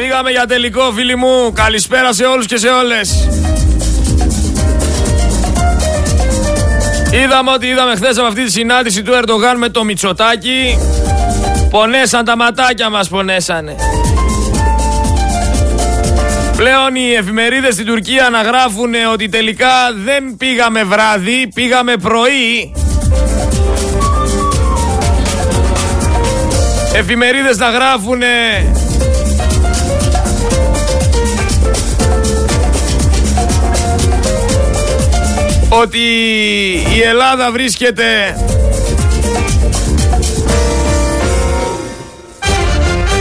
Φύγαμε για τελικό φίλοι μου. Καλησπέρα σε όλους και σε όλες. Είδαμε ότι είδαμε χθες από αυτή τη συνάντηση του Ερντογάν με το Μητσοτάκι. Πονέσαν τα ματάκια μας, πονέσανε. Πλέον οι εφημερίδες στην Τουρκία να γράφουν ότι τελικά δεν πήγαμε βράδυ, πήγαμε πρωί. Εφημερίδες να γράφουν ότι η Ελλάδα βρίσκεται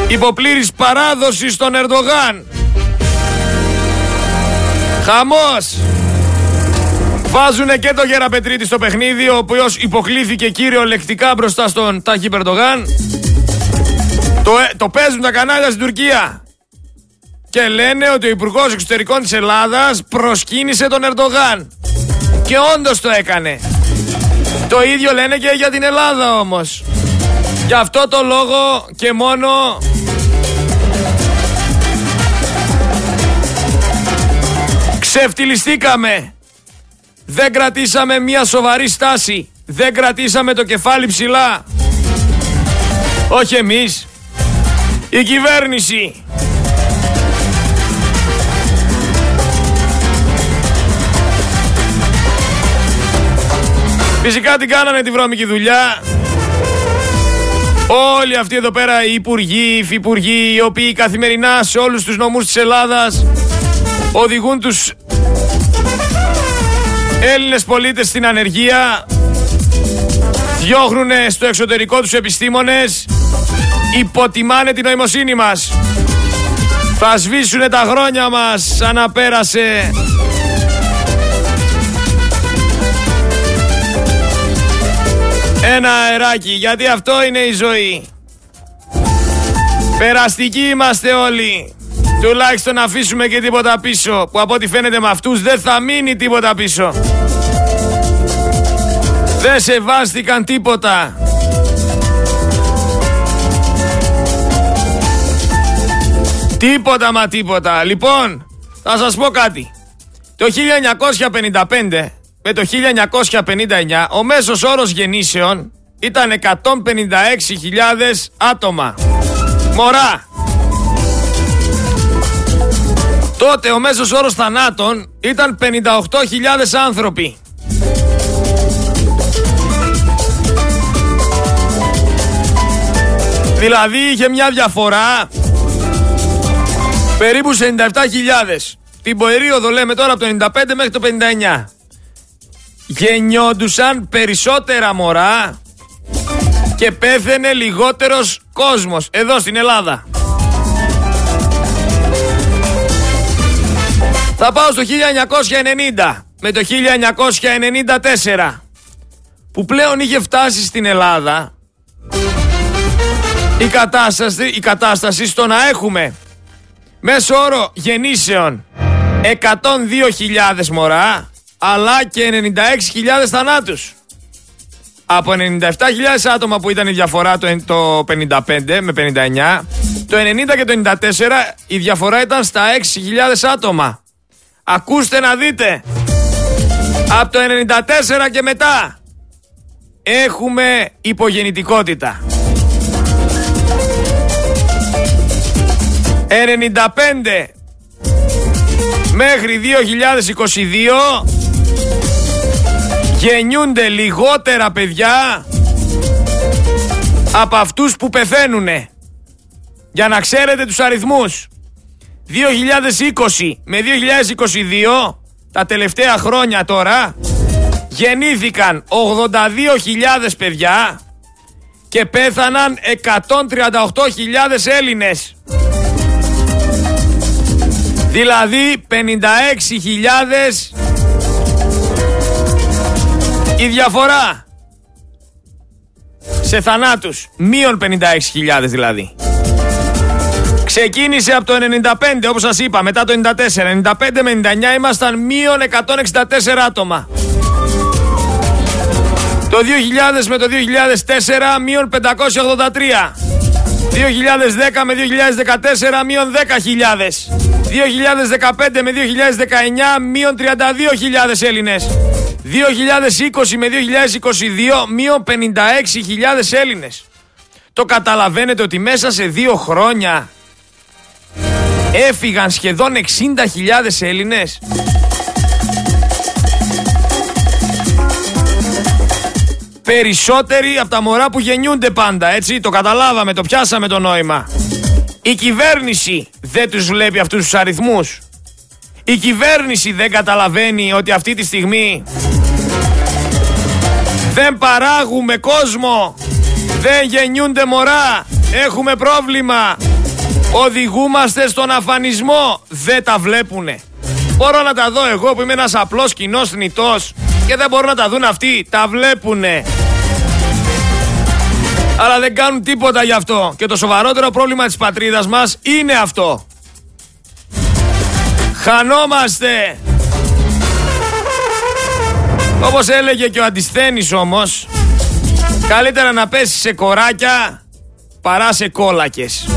υποπλήρης παράδοσης στον Ερντογάν. Χαμός! Βάζουνε και το Γεραπετρίτη στο παιχνίδι, ο οποίος υποκλήθηκε κυριολεκτικά μπροστά στον Τάχη Περντογάν. Το, ε, το παίζουν τα κανάλια στην Τουρκία. Και λένε ότι ο Υπουργός Εξωτερικών της Ελλάδας προσκύνησε τον Ερντογάν. Και όντως το έκανε. Το ίδιο λένε και για την Ελλάδα όμως. Γι' αυτό το λόγο και μόνο Ξεφτυλιστήκαμε. Δεν κρατήσαμε μια σοβαρή στάση. Δεν κρατήσαμε το κεφάλι ψηλά. Όχι εμείς. Η κυβέρνηση. Φυσικά την κάνανε τη βρώμικη δουλειά. Όλοι αυτοί εδώ πέρα οι υπουργοί, οι υφυπουργοί, οι οποίοι καθημερινά σε όλους τους νομούς της Ελλάδας οδηγούν τους Έλληνες πολίτες στην ανεργία, διώχνουν στο εξωτερικό τους επιστήμονες, υποτιμάνε την νοημοσύνη μας. Θα σβήσουν τα χρόνια μας σαν Ένα αεράκι, γιατί αυτό είναι η ζωή. Περαστικοί είμαστε όλοι. Τουλάχιστον να αφήσουμε και τίποτα πίσω. Που από ό,τι φαίνεται με αυτούς δεν θα μείνει τίποτα πίσω. Δεν σεβάστηκαν τίποτα. Τίποτα μα τίποτα. Λοιπόν, θα σας πω κάτι. Το 1955 με το 1959 ο μέσος όρος γεννήσεων ήταν 156.000 άτομα. Μωρά! Τότε ο μέσος όρος θανάτων ήταν 58.000 άνθρωποι. Δηλαδή είχε μια διαφορά περίπου 97.000. Την περίοδο λέμε τώρα από το 95 μέχρι το 59 γεννιόντουσαν περισσότερα μωρά και πέθαινε λιγότερος κόσμος εδώ στην Ελλάδα. Θα πάω στο 1990 με το 1994 που πλέον είχε φτάσει στην Ελλάδα η κατάσταση, η κατάσταση στο να έχουμε μέσω όρο γεννήσεων 102.000 μωρά αλλά και 96.000 θανάτους. Από 97.000 άτομα που ήταν η διαφορά το, το 55 με 59, το 90 και το 94 η διαφορά ήταν στα 6.000 άτομα. Ακούστε να δείτε. Από το 94 και μετά έχουμε υπογεννητικότητα. 95 μέχρι 2022 γεννιούνται λιγότερα παιδιά από αυτούς που πεθαίνουνε. Για να ξέρετε τους αριθμούς. 2020 με 2022, τα τελευταία χρόνια τώρα, γεννήθηκαν 82.000 παιδιά και πέθαναν 138.000 Έλληνες. Δηλαδή 56.000 η διαφορά σε θανάτους, μείον 56.000 δηλαδή. Ξεκίνησε από το 95 όπως σας είπα, μετά το 94. 95 με 99 ήμασταν μείον 164 άτομα. Το 2000 με το 2004 μείον 583. 2010 με 2014 μείον 10.000. 2015 με 2019 μείον 32.000 Έλληνες. 2020 με 2022 μείον 56.000 Έλληνες. Το καταλαβαίνετε ότι μέσα σε δύο χρόνια έφυγαν σχεδόν 60.000 Έλληνες. Περισσότεροι από τα μωρά που γεννιούνται πάντα, έτσι, το καταλάβαμε, το πιάσαμε το νόημα. Η κυβέρνηση δεν τους βλέπει αυτούς τους αριθμούς. Η κυβέρνηση δεν καταλαβαίνει ότι αυτή τη στιγμή δεν παράγουμε κόσμο, δεν γεννιούνται μωρά, έχουμε πρόβλημα, οδηγούμαστε στον αφανισμό, δεν τα βλέπουνε. Μπορώ να τα δω εγώ που είμαι ένας απλός κοινός θνητός και δεν μπορώ να τα δουν αυτοί, τα βλέπουνε αλλά δεν κάνουν τίποτα γι' αυτό. Και το σοβαρότερο πρόβλημα της πατρίδας μας είναι αυτό. Χανόμαστε. Όπως έλεγε και ο Αντισθένης όμως, καλύτερα να πέσεις σε κοράκια παρά σε κόλακες.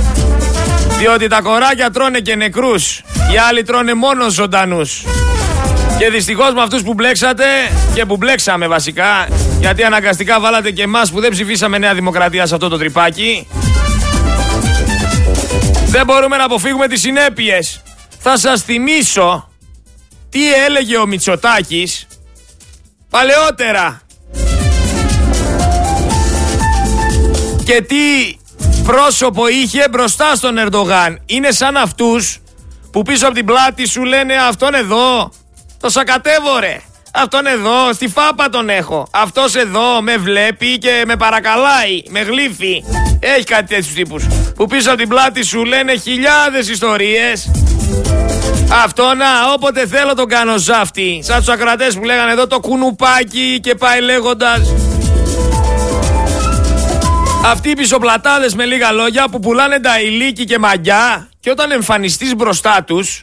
Διότι τα κοράκια τρώνε και νεκρούς, οι άλλοι τρώνε μόνο ζωντανούς. Και δυστυχώς με αυτούς που μπλέξατε και που μπλέξαμε βασικά, γιατί αναγκαστικά βάλατε και εμάς που δεν ψηφίσαμε Νέα Δημοκρατία σε αυτό το τρυπάκι. Δεν μπορούμε να αποφύγουμε τις συνέπειες. Θα σας θυμίσω τι έλεγε ο Μητσοτάκης παλαιότερα. Και τι πρόσωπο είχε μπροστά στον Ερντογάν. Είναι σαν αυτούς που πίσω από την πλάτη σου λένε αυτόν εδώ το σακατεύω ρε. Αυτόν εδώ, στη φάπα τον έχω. Αυτός εδώ με βλέπει και με παρακαλάει, με γλύφει. Έχει κάτι τέτοιους τύπους. Που πίσω από την πλάτη σου λένε χιλιάδες ιστορίες. Αυτό να, όποτε θέλω τον κάνω ζάφτη. Σαν τους ακρατέ που λέγανε εδώ το κουνουπάκι και πάει λέγοντας. Αυτοί οι πισωπλατάδες με λίγα λόγια που πουλάνε τα ηλίκη και μαγιά και όταν εμφανιστείς μπροστά τους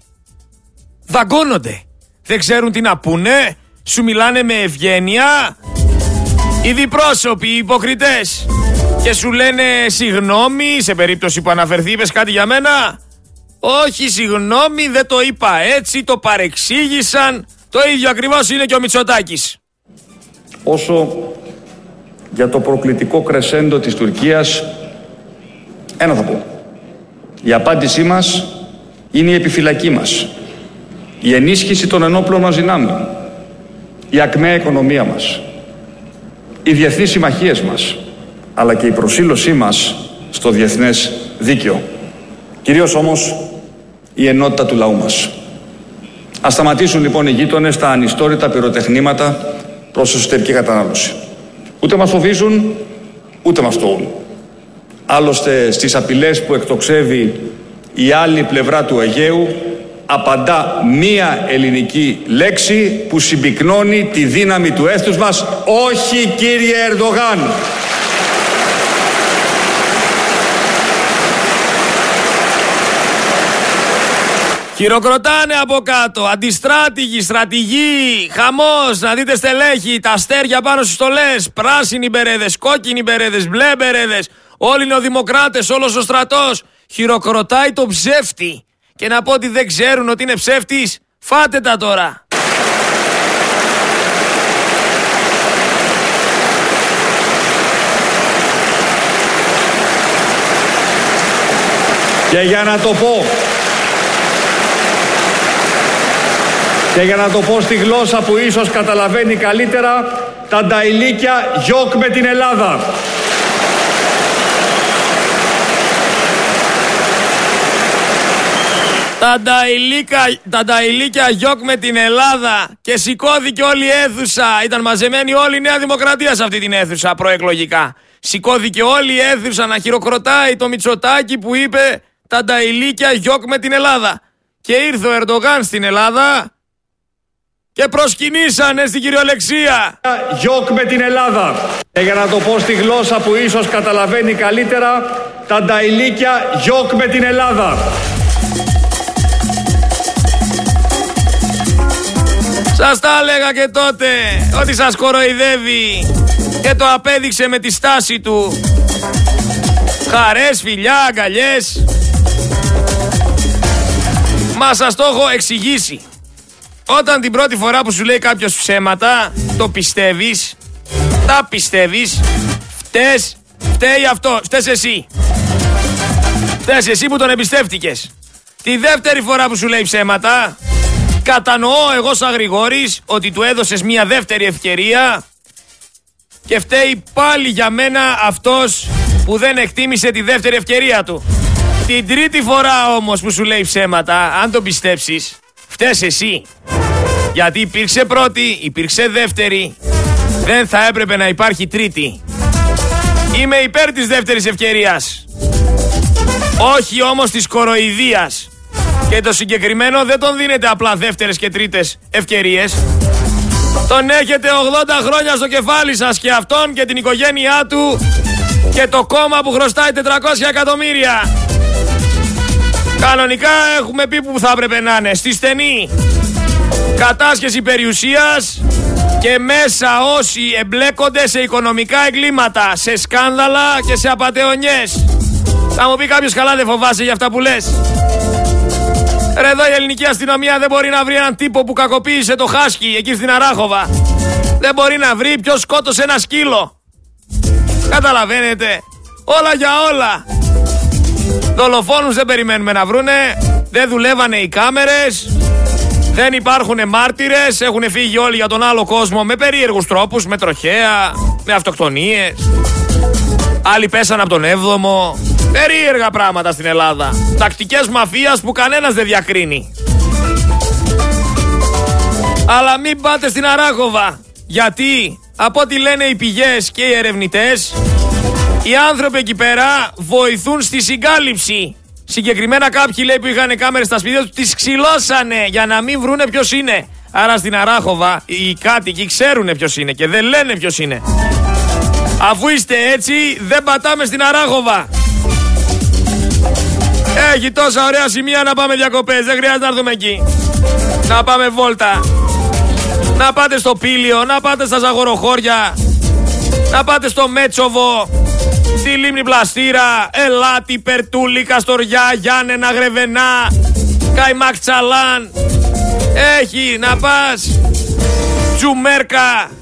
δαγκώνονται δεν ξέρουν τι να πούνε, σου μιλάνε με ευγένεια. Οι διπρόσωποι, οι υποκριτές και σου λένε συγγνώμη σε περίπτωση που αναφερθεί είπες κάτι για μένα. Όχι συγγνώμη δεν το είπα έτσι, το παρεξήγησαν. Το ίδιο ακριβώς είναι και ο Μητσοτάκης. Όσο για το προκλητικό κρεσέντο της Τουρκίας, ένα θα πω. Η απάντησή μας είναι η επιφυλακή μας η ενίσχυση των ενόπλων μας δυνάμεων, η ακμαία οικονομία μας, οι διεθνείς συμμαχίες μας, αλλά και η προσήλωσή μας στο διεθνές δίκαιο. Κυρίως όμως η ενότητα του λαού μας. Ας σταματήσουν λοιπόν οι γείτονες τα ανιστόρυτα πυροτεχνήματα προς εσωτερική κατανάλωση. Ούτε μας φοβίζουν, ούτε μας τοούν. Άλλωστε στις απειλές που εκτοξεύει η άλλη πλευρά του Αιγαίου απαντά μία ελληνική λέξη που συμπυκνώνει τη δύναμη του έθνους μας. Όχι κύριε Ερντογάν. Χειροκροτάνε από κάτω, αντιστράτηγοι, στρατηγοί, χαμός, να δείτε στελέχη, τα αστέρια πάνω στις στολές, πράσινοι μπερέδες, κόκκινοι μπερέδες, μπλε μπερέδες, όλοι είναι ο δημοκράτες, όλος ο στρατός, χειροκροτάει το ψεύτη και να πω ότι δεν ξέρουν ότι είναι ψεύτης, φάτε τα τώρα. Και για να το πω, και για να το πω στη γλώσσα που ίσως καταλαβαίνει καλύτερα, τα νταϊλίκια γιόκ με την Ελλάδα. Τα νταϊλίκα, τα νταϊλίκια γιόκ με την Ελλάδα και σηκώθηκε όλη η αίθουσα. Ήταν μαζεμένη όλη η Νέα Δημοκρατία σε αυτή την αίθουσα προεκλογικά. Σηκώθηκε όλη η αίθουσα να χειροκροτάει το Μητσοτάκι που είπε τα νταϊλίκια γιόκ με την Ελλάδα. Και ήρθε ο Ερντογάν στην Ελλάδα και προσκυνήσανε στην κυριολεξία. Γιόκ με την Ελλάδα. Και για να το πω στη γλώσσα που ίσως καταλαβαίνει καλύτερα, τα νταϊλίκια γιόκ με την Ελλάδα. Σας τα έλεγα και τότε ότι σας κοροϊδεύει και το απέδειξε με τη στάση του. Χαρές, φιλιά, αγκαλιές. Μα σας το έχω εξηγήσει. Όταν την πρώτη φορά που σου λέει κάποιος ψέματα, το πιστεύεις, τα πιστεύεις, φταίς, φταίει αυτό, φταίς εσύ. Φταίς εσύ που τον εμπιστεύτηκες. Τη δεύτερη φορά που σου λέει ψέματα, κατανοώ εγώ σαν Γρηγόρης ότι του έδωσες μια δεύτερη ευκαιρία και φταίει πάλι για μένα αυτός που δεν εκτίμησε τη δεύτερη ευκαιρία του. Την τρίτη φορά όμως που σου λέει ψέματα, αν το πιστέψεις, φταίς εσύ. Γιατί υπήρξε πρώτη, υπήρξε δεύτερη, δεν θα έπρεπε να υπάρχει τρίτη. Είμαι υπέρ της δεύτερης ευκαιρίας. Όχι όμως της κοροϊδίας. Και το συγκεκριμένο δεν τον δίνετε απλά δεύτερες και τρίτες ευκαιρίες. Τον έχετε 80 χρόνια στο κεφάλι σας και αυτόν και την οικογένειά του και το κόμμα που χρωστάει 400 εκατομμύρια. Κανονικά έχουμε πει που θα έπρεπε να είναι. Στη στενή κατάσχεση περιουσίας και μέσα όσοι εμπλέκονται σε οικονομικά εγκλήματα, σε σκάνδαλα και σε απαταιωνιές. Θα μου πει κάποιος καλά δεν φοβάσαι για αυτά που λες. Ρε εδώ η ελληνική αστυνομία δεν μπορεί να βρει έναν τύπο που κακοποίησε το χάσκι εκεί στην Αράχοβα. Δεν μπορεί να βρει ποιος σκότωσε ένα σκύλο. Καταλαβαίνετε. Όλα για όλα. Δολοφόνους δεν περιμένουμε να βρούνε. Δεν δουλεύανε οι κάμερες. Δεν υπάρχουν μάρτυρες. Έχουν φύγει όλοι για τον άλλο κόσμο με περίεργους τρόπους, με τροχέα, με αυτοκτονίες. Άλλοι πέσαν από τον 7ο. Περίεργα πράγματα στην Ελλάδα. Τακτικές μαφίας που κανένας δεν διακρίνει. Αλλά μην πάτε στην Αράχοβα. Γιατί από ό,τι λένε οι πηγές και οι ερευνητές, οι άνθρωποι εκεί πέρα βοηθούν στη συγκάλυψη. Συγκεκριμένα κάποιοι λέει που είχαν κάμερες στα σπίτια τους τις ξυλώσανε για να μην βρούνε ποιος είναι. Άρα στην Αράχοβα οι κάτοικοι ξέρουν ποιος είναι και δεν λένε ποιος είναι. Αφού είστε έτσι δεν πατάμε στην Αράχοβα. Έχει τόσα ωραία σημεία να πάμε διακοπές. Δεν χρειάζεται να έρθουμε εκεί. Να πάμε βόλτα. Να πάτε στο Πήλιο, να πάτε στα Ζαγοροχώρια. Να πάτε στο Μέτσοβο. Στη Λίμνη Πλαστήρα, Ελάτι, Περτούλη, Καστοριά, Γιάννενα, Γρεβενά, Καϊμάκ Τσαλάν. Έχει να πας. Τζουμέρκα.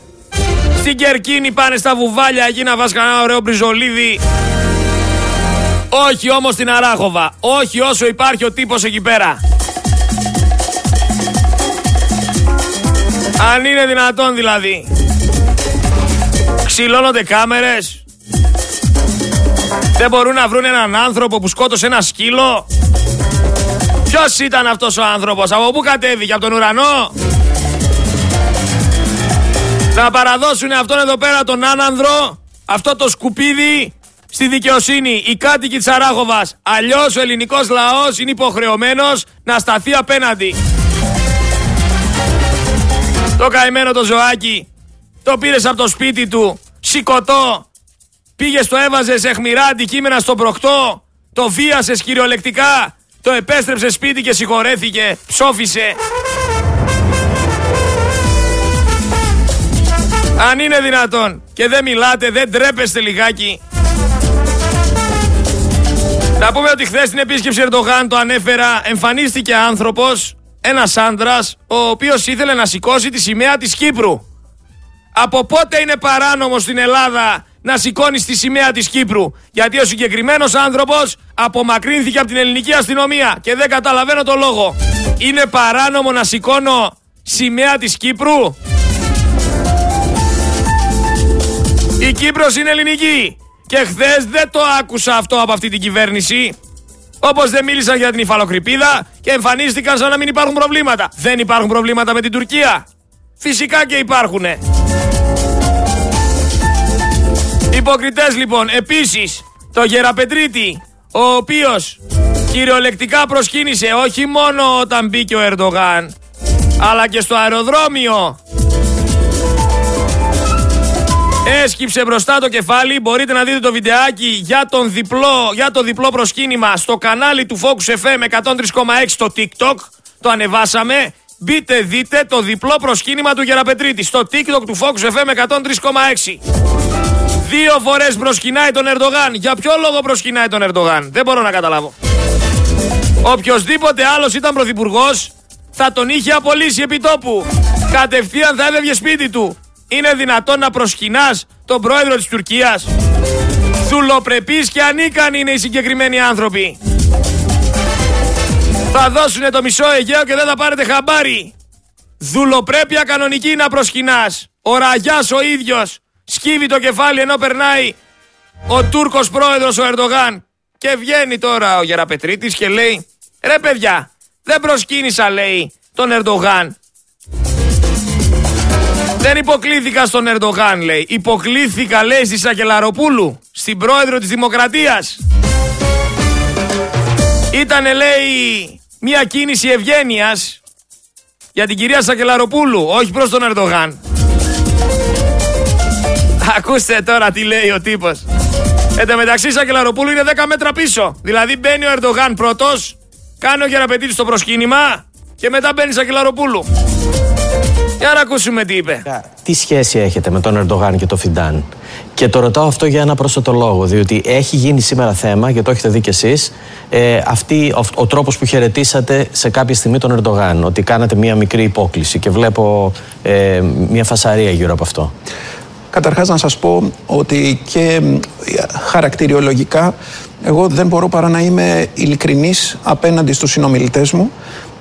Στην Κερκίνη πάνε στα βουβάλια εκεί να βάζει κανένα ωραίο μπριζολίδι. Όχι όμως στην Αράχοβα. Όχι όσο υπάρχει ο τύπος εκεί πέρα. Αν είναι δυνατόν δηλαδή. Ξυλώνονται κάμερες. Δεν μπορούν να βρουν έναν άνθρωπο που σκότωσε ένα σκύλο. Ποιος ήταν αυτός ο άνθρωπος, από πού κατέβηκε, από τον ουρανό; Να παραδώσουν αυτόν εδώ πέρα τον άνανδρο, αυτό το σκουπίδι, στη δικαιοσύνη. Οι κάτοικοι της Αράχοβας. Αλλιώς ο ελληνικός λαός είναι υποχρεωμένος να σταθεί απέναντι. Το καημένο το ζωάκι το πήρες από το σπίτι του, σηκωτό, πήγε το έβαζε σε αιχμηρά αντικείμενα στον προκτό, το βίασες κυριολεκτικά, το επέστρεψε σπίτι και συγχωρέθηκε, ψόφισε. Αν είναι δυνατόν και δεν μιλάτε, δεν τρέπεστε λιγάκι. Να πούμε ότι χθες στην επίσκεψη Ερντογάν το ανέφερα, εμφανίστηκε άνθρωπος, ένας άντρας, ο οποίος ήθελε να σηκώσει τη σημαία της Κύπρου. Από πότε είναι παράνομο στην Ελλάδα να σηκώνεις τη σημαία της Κύπρου; Γιατί ο συγκεκριμένος άνθρωπος απομακρύνθηκε από την ελληνική αστυνομία και δεν καταλαβαίνω το λόγο. Είναι παράνομο να σηκώνω σημαία της Κύπρου; Η Κύπρος είναι ελληνική. Και χθες δεν το άκουσα αυτό από αυτή την κυβέρνηση. Όπως δεν μίλησαν για την υφαλοκρηπίδα και εμφανίστηκαν σαν να μην υπάρχουν προβλήματα. Δεν υπάρχουν προβλήματα με την Τουρκία. Φυσικά και υπάρχουνε. Υποκριτές λοιπόν. Επίσης, το Γεραπετρίτη, ο οποίος κυριολεκτικά προσκύνησε όχι μόνο όταν μπήκε ο Ερντογάν, αλλά και στο αεροδρόμιο. Έσκυψε μπροστά το κεφάλι. Μπορείτε να δείτε το βιντεάκι για, τον διπλό, για το διπλό προσκύνημα στο κανάλι του Focus FM 103,6 στο TikTok. Το ανεβάσαμε. Μπείτε δείτε το διπλό προσκύνημα του Γεραπετρίτη στο TikTok του Focus FM 103,6. Δύο φορές προσκυνάει τον Ερντογάν. Για ποιο λόγο προσκυνάει τον Ερντογάν, δεν μπορώ να καταλάβω. Οποιοδήποτε άλλος ήταν πρωθυπουργός θα τον είχε απολύσει επί τόπου. Κατευθείαν θα έβγαινε σπίτι του. Είναι δυνατόν να προσκυνάς τον πρόεδρο της Τουρκίας. Δουλοπρεπείς και ανίκανοι είναι οι συγκεκριμένοι άνθρωποι. Θα δώσουνε το μισό Αιγαίο και δεν θα πάρετε χαμπάρι. Δουλοπρέπεια κανονική να προσκυνάς. Ο Ραγιάς ο ίδιος σκύβει το κεφάλι ενώ περνάει ο Τούρκος πρόεδρος ο Ερντογάν. Και βγαίνει τώρα ο Γεραπετρίτης και λέει Ρε παιδιά, δεν προσκύνησα λέει τον Ερντογάν. Δεν υποκλήθηκα στον Ερντογάν λέει. Υποκλήθηκα λέει στη Σακελαροπούλου, στην πρόεδρο της Δημοκρατίας. Ήτανε λέει μια κίνηση ευγένειας για την κυρία Σακελαροπούλου, όχι προς τον Ερντογάν. Ακούστε τώρα τι λέει ο τύπος. Εν τω μεταξύ Σακελαροπούλου είναι 10 μέτρα πίσω. Δηλαδή μπαίνει ο Ερντογάν πρώτος, κάνει ο Γεραπετήτης στο προσκύνημα και μετά μπαίνει Σακελαροπούλου. Για να ακούσουμε τι είπε. Τι σχέση έχετε με τον Ερντογάν και το Φιντάν; Και το ρωτάω αυτό για ένα πρόσθετο λόγο, διότι έχει γίνει σήμερα θέμα, και το έχετε δει κι εσείς, ε, ο, ο τρόπος που χαιρετήσατε σε κάποια στιγμή τον Ερντογάν. Ότι κάνατε μία μικρή υπόκληση και βλέπω ε, μία φασαρία γύρω από αυτό. Καταρχάς να σας πω ότι και χαρακτηριολογικά εγώ δεν μπορώ παρά να είμαι ειλικρινής απέναντι στους συνομιλητές μου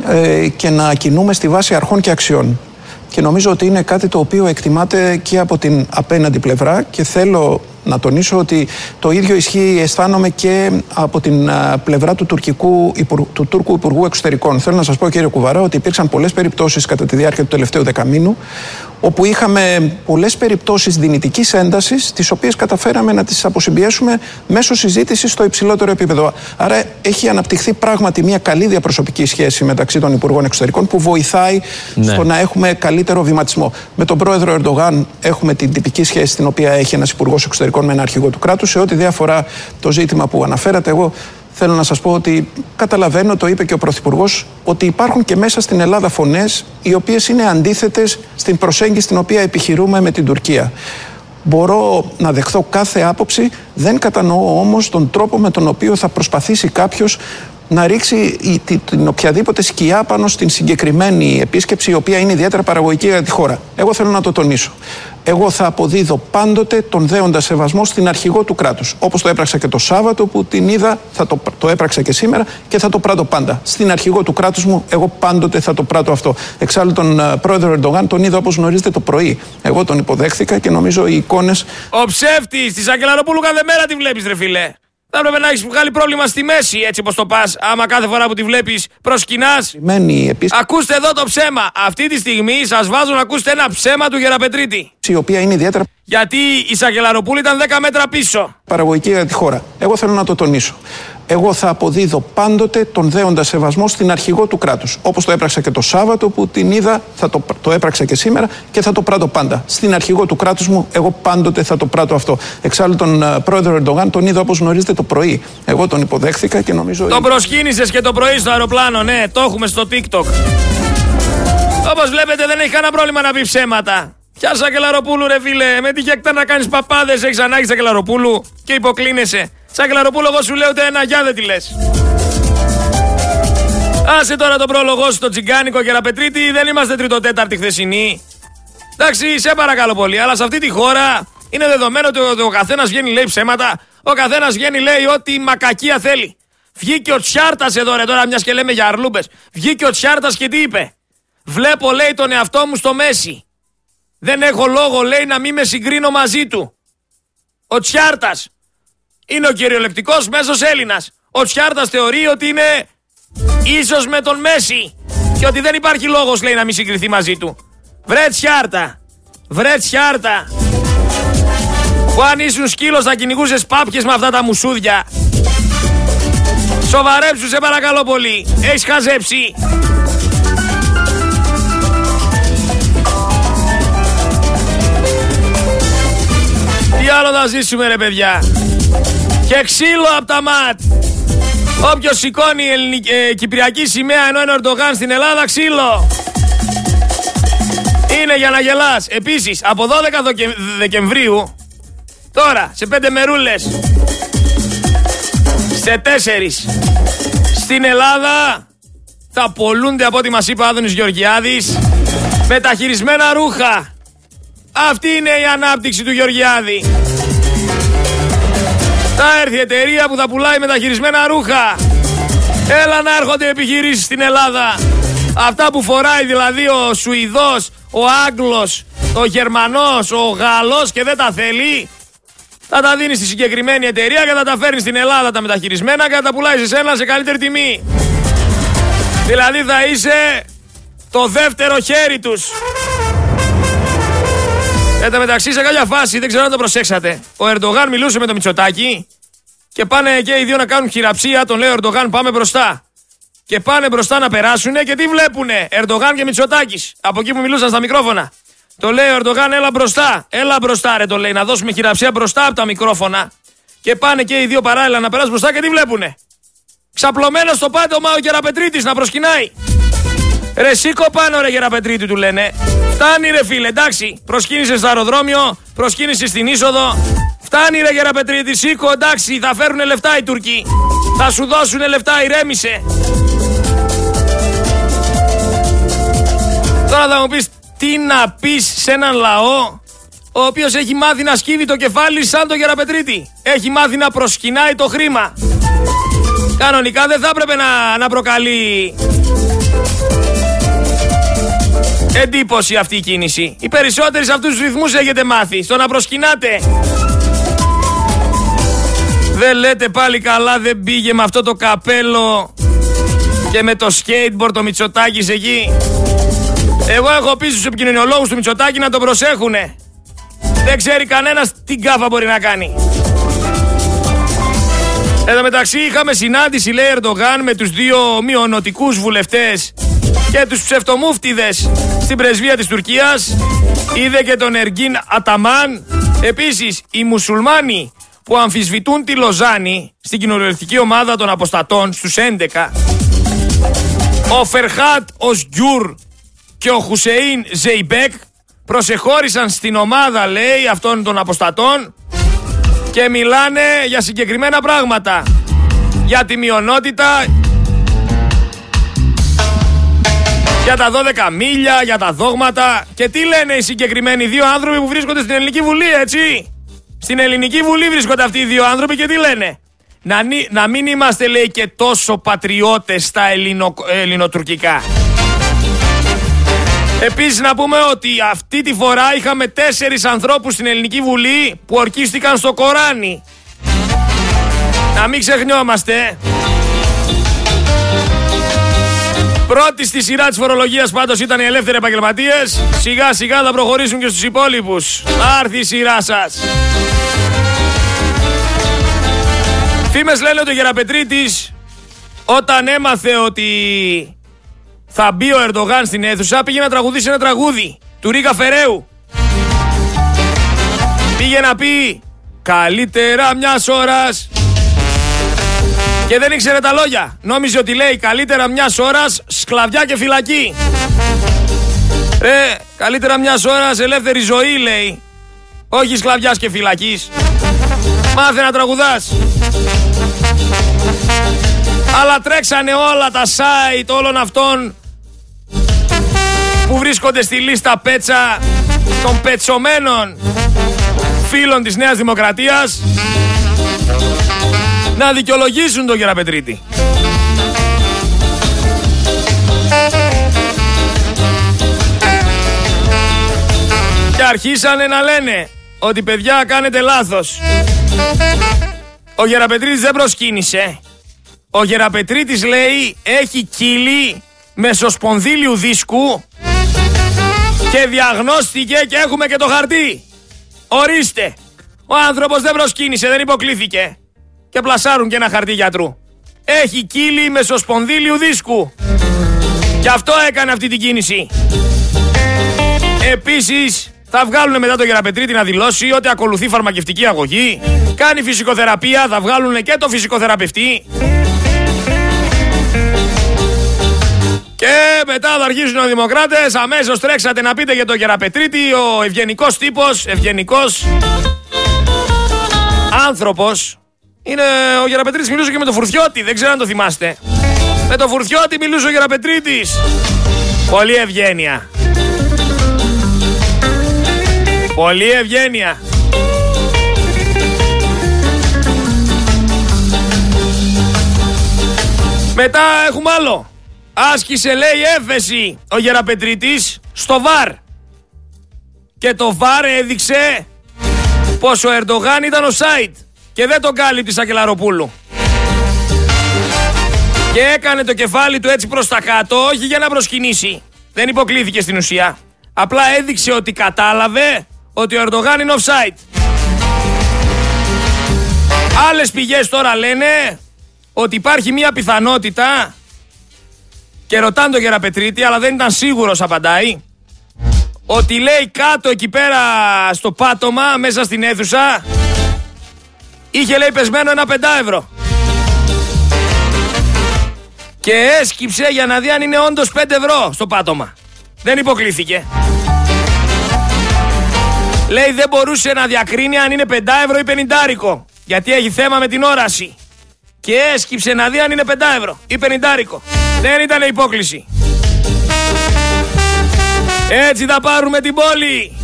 ε, και να κινούμε στη βάση αρχών και αξιών και νομίζω ότι είναι κάτι το οποίο εκτιμάται και από την απέναντι πλευρά και θέλω να τονίσω ότι το ίδιο ισχύει, αισθάνομαι και από την πλευρά του, τουρκικού, του Τούρκου Υπουργού Εξωτερικών. Θέλω να σας πω, κύριε Κουβαρά, ότι υπήρξαν πολλές περιπτώσεις κατά τη διάρκεια του τελευταίου δεκαμήνου όπου είχαμε πολλές περιπτώσεις δυνητικής έντασης, τις οποίες καταφέραμε να τις αποσυμπιέσουμε μέσω συζήτησης στο υψηλότερο επίπεδο. Άρα έχει αναπτυχθεί πράγματι μια καλή διαπροσωπική σχέση μεταξύ των Υπουργών Εξωτερικών που βοηθάει ναι. στο να έχουμε καλύτερο βηματισμό. Με τον πρόεδρο Ερντογάν έχουμε την τυπική σχέση την οποία έχει ένας Υπουργός Εξωτερικών με ένα αρχηγό του κράτους. Σε ό,τι διάφορα το ζήτημα που αναφέρατε, εγώ θέλω να σας πω ότι καταλαβαίνω, το είπε και ο Πρωθυπουργός, ότι υπάρχουν και μέσα στην Ελλάδα φωνές οι οποίες είναι αντίθετες στην προσέγγιση την οποία επιχειρούμε με την Τουρκία. Μπορώ να δεχθώ κάθε άποψη, δεν κατανοώ όμως τον τρόπο με τον οποίο θα προσπαθήσει κάποιος να ρίξει την οποιαδήποτε σκιά πάνω στην συγκεκριμένη επίσκεψη, η οποία είναι ιδιαίτερα παραγωγική για τη χώρα. Εγώ θέλω να το τονίσω. Εγώ θα αποδίδω πάντοτε τον δέοντα σεβασμό στην αρχηγό του κράτους. Όπως το έπραξα και το Σάββατο που την είδα, θα το, το έπραξα και σήμερα και θα το πράττω πάντα. Στην αρχηγό του κράτους μου, εγώ πάντοτε θα το πράττω αυτό. Εξάλλου, τον uh, πρόεδρο Ερντογάν τον είδα όπως γνωρίζετε το πρωί. Εγώ τον υποδέχθηκα και νομίζω οι εικόνες. Ο ψεύτης της Αγγελαροπούλου κάθε μέρα τη βλέπεις, ρε φιλέ. Θα έπρεπε να έχεις βγάλει πρόβλημα στη μέση, έτσι όπως το πας. Άμα κάθε φορά που τη βλέπεις προσκυνάς. Ακούστε εδώ το ψέμα. Αυτή τη στιγμή σας βάζω να ακούσετε ένα ψέμα του Γεραπετρίτη. Η οποία είναι ιδιαίτερα. Γιατί η Σαγελαροπούλη ήταν 10 μέτρα πίσω. Παραγωγική για τη χώρα. Εγώ θέλω να το τονίσω εγώ θα αποδίδω πάντοτε τον δέοντα σεβασμό στην αρχηγό του κράτους. Όπως το έπραξα και το Σάββατο που την είδα, θα το, το έπραξα και σήμερα και θα το πράττω πάντα. Στην αρχηγό του κράτους μου, εγώ πάντοτε θα το πράττω αυτό. Εξάλλου, τον uh, πρόεδρο Ερντογάν τον είδα όπως γνωρίζετε το πρωί. Εγώ τον υποδέχθηκα και νομίζω. Τον προσκύνησες και το πρωί στο αεροπλάνο, ναι, το έχουμε στο TikTok. Όπως βλέπετε, δεν έχει κανένα πρόβλημα να πει ψέματα. Πιάσα και λαροπούλου, ρε φίλε. Με τη γεκτά να κάνεις παπάδες, έχεις ανάγκη σε λαροπούλου και υποκλίνεσαι. Σαν κλαροπούλο, εγώ σου λέω ούτε ένα γεια δεν τη λες. Άσε τώρα το πρόλογο στο τσιγκάνικο και Πετρίτη, δεν είμαστε τρίτο-τέταρτη χθεσινή. Εντάξει, σε παρακαλώ πολύ, αλλά σε αυτή τη χώρα είναι δεδομένο ότι ο καθένας βγαίνει λέει ψέματα, ο καθένας βγαίνει λέει ό,τι μακακία θέλει. Βγήκε ο Τσιάρτας εδώ ρε τώρα, μιας και λέμε για αρλούμπες. Βγήκε ο Τσιάρτας και τι είπε. Βλέπω λέει τον εαυτό μου στο Μέση. Δεν έχω λόγο λέει να μην με συγκρίνω μαζί του. Ο Τσιάρτας είναι ο κυριολεκτικός μέσος Έλληνας. Ο Τσιάρτας θεωρεί ότι είναι ίσος με τον Μέση και ότι δεν υπάρχει λόγος λέει να μην συγκριθεί μαζί του. Βρε Τσιάρτα, βρε Τσιάρτα, που αν ήσουν σκύλος θα κυνηγούσες πάπιες με αυτά τα μουσούδια. Σοβαρέψου σε παρακαλώ πολύ, έχεις χαζέψει. Άλλο θα ζήσουμε ρε παιδιά. Και ξύλο από τα ματ. Όποιος σηκώνει ελληνική, ε, κυπριακή σημαία ενώ είναι Ορντογάν στην Ελλάδα, ξύλο. Είναι για να γελάς. Επίσης, από 12 Δεκεμβρίου Τώρα, σε πέντε μερούλες. Σε τέσσερις. Στην Ελλάδα θα πολλούνται από ό,τι μας είπε ο Άδωνης Γεωργιάδης μεταχειρισμένα ρούχα. Αυτή είναι η ανάπτυξη του Γεωργιάδη. Θα έρθει η εταιρεία που θα πουλάει μεταχειρισμένα ρούχα. Έλα να έρχονται επιχειρήσεις στην Ελλάδα. Αυτά που φοράει δηλαδή ο Σουηδός, ο Άγγλος, ο Γερμανός, ο Γάλλος και δεν τα θέλει. Θα τα δίνεις στη συγκεκριμένη εταιρεία και θα τα φέρνεις στην Ελλάδα τα μεταχειρισμένα και θα τα πουλάει σε σένα σε καλύτερη τιμή. Δηλαδή θα είσαι το δεύτερο χέρι τους. Εν τω μεταξύ σε κάποια φάση, δεν ξέρω αν το προσέξατε, ο Ερντογάν μιλούσε με το Μητσοτάκι και πάνε και οι δύο να κάνουν χειραψία, τον λέει ο Ερντογάν πάμε μπροστά. Και πάνε μπροστά να περάσουνε και τι βλέπουνε, Ερντογάν και Μητσοτάκης. Από εκεί που μιλούσαν στα μικρόφωνα. Το λέει ο Ερντογάν, έλα μπροστά. Έλα μπροστά, ρε, το λέει. Να δώσουμε χειραψία μπροστά από τα μικρόφωνα. Και πάνε και οι δύο παράλληλα να περάσουν μπροστά και τι βλέπουνε. Ξαπλωμένο στο πάτωμα ο Γεραπετρίτη να προσκυνάει. Ρε σήκω πάνω ρε Γεραπετρίτη του λένε. Φτάνει ρε φίλε, εντάξει. Προσκύνησες στο αεροδρόμιο, προσκύνησες στην είσοδο. Φτάνει ρε Γεραπετρίτη, σήκω εντάξει. Θα φέρουν λεφτά οι Τουρκοί. Θα σου δώσουν λεφτά, ηρέμησε. Τώρα θα μου πεις τι να πεις σε έναν λαό ο οποίος έχει μάθει να σκύβει το κεφάλι σαν το Γεραπετρίτη. Έχει μάθει να προσκυνάει το χρήμα. Κανονικά δεν θα έπρεπε να, να προκαλεί εντύπωση αυτή η κίνηση. Οι περισσότεροι σε αυτούς τους ρυθμούς έχετε μάθει. Στο να προσκυνάτε. Δεν λέτε πάλι καλά δεν πήγε με αυτό το καπέλο και με το skateboard το Μητσοτάκης εκεί. Εγώ έχω πει στους επικοινωνιολόγους του Μητσοτάκη να το προσέχουνε. Δεν ξέρει κανένας τι γκάφα μπορεί να κάνει. Εδώ μεταξύ είχαμε συνάντηση λέει Ερντογάν με τους δύο μειονοτικούς βουλευτές και τους ψευτομούφτιδες στην πρεσβεία της Τουρκίας. Είδε και τον Εργίν Αταμάν. Επίσης οι μουσουλμάνοι που αμφισβητούν τη Λωζάνη στην κοινοβουλευτική ομάδα των αποστατών στους 11. Ο Φερχάτ Οσγκιούρ και ο Χουσεΐν Ζεϊμπέκ προσεχώρησαν στην ομάδα λέει αυτών των αποστατών και μιλάνε για συγκεκριμένα πράγματα. Για τη μειονότητα, για τα 12 μίλια, για τα δόγματα. Και τι λένε οι συγκεκριμένοι δύο άνθρωποι που βρίσκονται στην Ελληνική Βουλή, έτσι; Στην Ελληνική Βουλή βρίσκονται αυτοί οι δύο άνθρωποι και τι λένε; Να, να μην είμαστε, λέει, και τόσο πατριώτες στα ελληνο, ελληνοτουρκικά. Επίσης να πούμε ότι αυτή τη φορά είχαμε τέσσερις ανθρώπους στην Ελληνική Βουλή που ορκίστηκαν στο Κοράνι. Να μην ξεχνιόμαστε. Πρώτη στη σειρά της φορολογίας πάντως ήταν οι ελεύθεροι επαγγελματίες. Σιγά σιγά θα προχωρήσουν και στους υπόλοιπους. Να έρθει η σειρά σας. Φήμες λένε ότι ο Γεραπετρίτης όταν έμαθε ότι θα μπει ο Ερντογάν στην αίθουσα, πήγε να τραγουδήσει ένα τραγούδι του Ρίκα Φεραίου. Πήγε να πει καλύτερα μιας ώρας. Και δεν ήξερε τα λόγια. Νόμιζε ότι λέει καλύτερα μιας ώρας σκλαβιά και φυλακή. Ε, καλύτερα μιας ώρας ελεύθερη ζωή λέει. Όχι σκλαβιάς και φυλακής. Μάθε να τραγουδάς. Αλλά τρέξανε όλα τα site όλων αυτών που βρίσκονται στη λίστα πέτσα των πετσομένων φίλων της Νέας Δημοκρατίας να δικαιολογήσουν τον Γεραπετρίτη. Και αρχίσανε να λένε ότι παιδιά κάνετε λάθος. Ο Γεραπετρίτης δεν προσκύνησε. Ο Γεραπετρίτης λέει έχει κύλι μεσοσπονδύλιου δίσκου και διαγνώστηκε και έχουμε και το χαρτί. Ορίστε. Ο άνθρωπος δεν προσκύνησε, δεν υποκλήθηκε. Και πλασάρουν και ένα χαρτί γιατρού. Έχει κύλι μεσοσπονδύλιου δίσκου. Και αυτό έκανε αυτή την κίνηση. Επίσης, θα βγάλουν μετά το Γεραπετρίτη να δηλώσει ότι ακολουθεί φαρμακευτική αγωγή. Κάνει φυσικοθεραπεία, θα βγάλουν και το φυσικοθεραπευτή. Και μετά θα αρχίσουν οι δημοκράτες. Αμέσως τρέξατε να πείτε για τον Γεραπετρίτη. Ο ευγενικός τύπος, ευγενικός. άνθρωπος είναι ο Γεραπετρίτης μιλούσε και με τον Φουρτιώτη, δεν ξέρω αν το θυμάστε. Με τον Φουρτιώτη μιλούσε ο Γεραπετρίτης. Πολύ ευγένεια. Πολύ ευγένεια. Μετά έχουμε άλλο. Άσκησε λέει έφεση ο Γεραπετρίτης στο ΒΑΡ. Και το ΒΑΡ έδειξε πως ο Ερντογάν ήταν ο Σάιτ και δεν τον κάλυπτε Σακελαροπούλου. Και έκανε το κεφάλι του έτσι προς τα κάτω, όχι για να προσκυνήσει. Δεν υποκλήθηκε στην ουσία. Απλά έδειξε ότι κατάλαβε ότι ο Ερντογάν είναι offside. Άλλες πηγές τώρα λένε ότι υπάρχει μια πιθανότητα και ρωτάνε τον Γεραπετρίτη, αλλά δεν ήταν σίγουρος απαντάει, ότι λέει κάτω εκεί πέρα στο πάτωμα, μέσα στην αίθουσα, είχε λέει πεσμένο ένα πεντά ευρώ. Και έσκυψε για να δει αν είναι όντως 5 ευρώ στο πάτωμα. Δεν υποκλήθηκε. Λέει δεν μπορούσε να διακρίνει αν είναι 5 ευρώ ή 50 Γιατί έχει θέμα με την όραση. Και έσκυψε να δει αν είναι 5 ευρώ ή 50 Δεν ήταν υπόκληση. Έτσι θα πάρουμε την πόλη.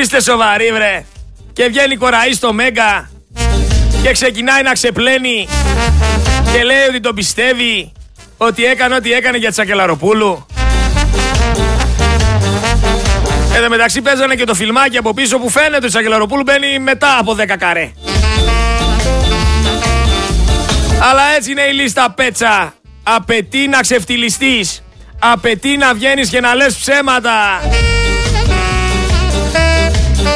Είστε σοβαροί βρε. Και βγαίνει κοραή στο Μέγκα και ξεκινάει να ξεπλένει και λέει ότι τον πιστεύει ότι έκανε ό,τι έκανε για Τσακελαροπούλου. Εδώ μεταξύ παίζανε και το φιλμάκι από πίσω που φαίνεται ότι Τσακελαροπούλου μπαίνει μετά από 10 καρέ. Αλλά έτσι είναι η λίστα πέτσα. Απαιτεί να ξεφτυλιστείς. Απαιτεί να βγαίνεις και να λες ψέματα.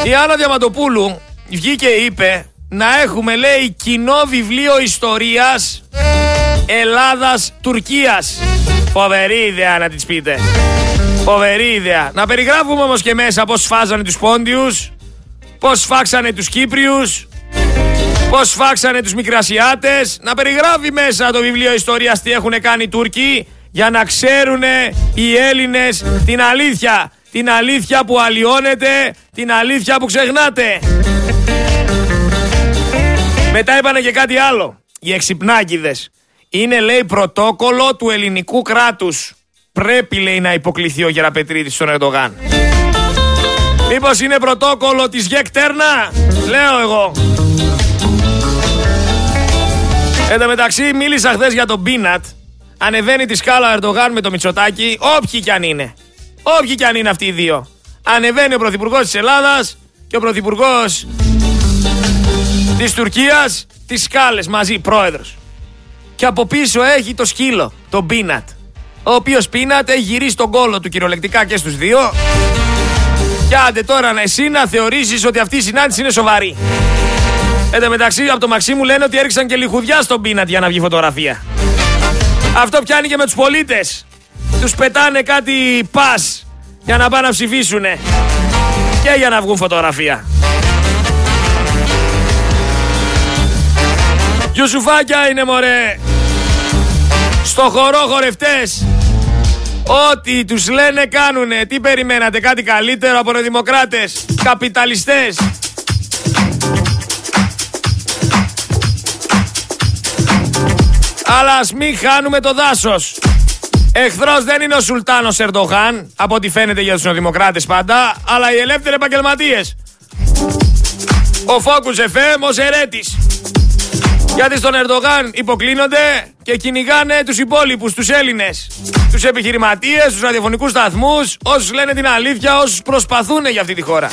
Η Άννα Διαματοπούλου βγήκε και είπε να έχουμε λέει κοινό βιβλίο ιστορίας Ελλάδας-Τουρκίας. Φοβερή ιδέα να τις πείτε. Φοβερή ιδέα. Να περιγράφουμε όμως και μέσα πώς φάζανε τους Πόντιους, πώς φάξανε τους Κύπριους, πώς φάξανε τους Μικρασιάτες. Να περιγράφει μέσα το βιβλίο ιστορίας τι έχουν κάνει οι Τούρκοι για να ξέρουν οι Έλληνες την αλήθεια. Την αλήθεια που αλλοιώνεται, την αλήθεια που ξεχνάτε. Μετά είπανε και κάτι άλλο. Οι εξυπνάκιδες. Είναι λέει πρωτόκολλο του ελληνικού κράτους. Πρέπει λέει να υποκληθεί ο Γεραπετρίτης στον Ερντογάν. Μήπως είναι πρωτόκολλο της Γεκτέρνα. Λέω εγώ. Εν τω μεταξύ μίλησα χθες για τον Πίνατ. Ανεβαίνει τη σκάλα ο Ερντογάν με το Μητσοτάκι, όποιοι κι αν είναι. Όποιοι κι αν είναι αυτοί οι δύο. Ανεβαίνει ο Πρωθυπουργός της Ελλάδας και ο Πρωθυπουργός της Τουρκίας, τις σκάλες μαζί, πρόεδρος. Και από πίσω έχει το σκύλο, τον Πίνατ. Ο οποίος Πίνατ έχει γυρίσει τον κόλο του κυριολεκτικά και στους δύο. Και άντε τώρα να εσύ να θεωρήσεις ότι αυτή η συνάντηση είναι σοβαρή. Εν τω μεταξύ, από το Μαξίμου λένε ότι έριξαν και λιχουδιά στον Πίνατ για να βγει φωτογραφία. Αυτό πιάνει και με τους πολίτες. Τους πετάνε κάτι πας για να πάνε να ψηφίσουνε. Και για να βγουν φωτογραφία. Γιουσουφάκια είναι μωρέ. Στο χορό χορευτές. Ό,τι τους λένε κάνουνε. Τι περιμένατε κάτι καλύτερο από δημοκράτες. Καπιταλιστές. Αλλά ας μην χάνουμε το δάσος. Εχθρός δεν είναι ο Σουλτάνος Ερντογάν, από ό,τι φαίνεται για τους νεοδημοκράτες πάντα, αλλά οι ελεύθεροι επαγγελματίες. Ο Φόκους FM ως ερέτης. Γιατί στον Ερντογάν υποκλίνονται και κυνηγάνε τους υπόλοιπους, τους Έλληνες. Τους επιχειρηματίες, τους ραδιοφωνικούς σταθμούς, όσους λένε την αλήθεια, όσους προσπαθούν για αυτή τη χώρα.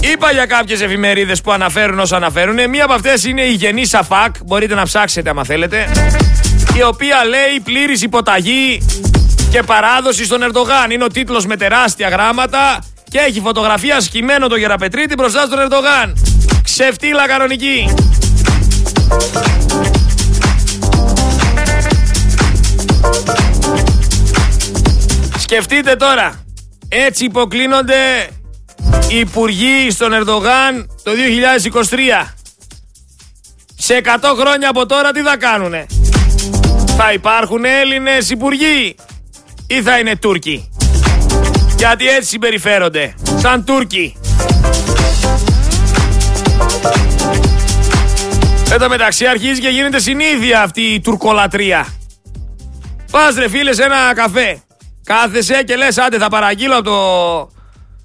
Είπα για κάποιες εφημερίδες που αναφέρουν όσα αναφέρουν. Μία από αυτές είναι η Γενή Σαφάκ, μπορείτε να ψάξετε άμα θέλετε, η οποία λέει πλήρης υποταγή και παράδοση στον Ερντογάν. Είναι ο τίτλος με τεράστια γράμματα και έχει φωτογραφία σκημένο το Γεραπετρίτη μπροστά στον Ερντογάν. Ξεφτύλα κανονική. Σκεφτείτε τώρα, έτσι υποκλίνονται οι υπουργοί στον Ερντογάν το 2023. Σε 100 χρόνια από τώρα τι θα κάνουνε; Θα υπάρχουν Έλληνες υπουργοί ή θα είναι Τούρκοι; Γιατί έτσι συμπεριφέρονται. Σαν Τούρκοι. Εν τω μεταξύ αρχίζει και γίνεται συνήθεια αυτή η τουρκολατρία. Πας ρε φίλε σε ένα καφέ. Κάθεσαι και λες άντε θα παραγγείλω από το,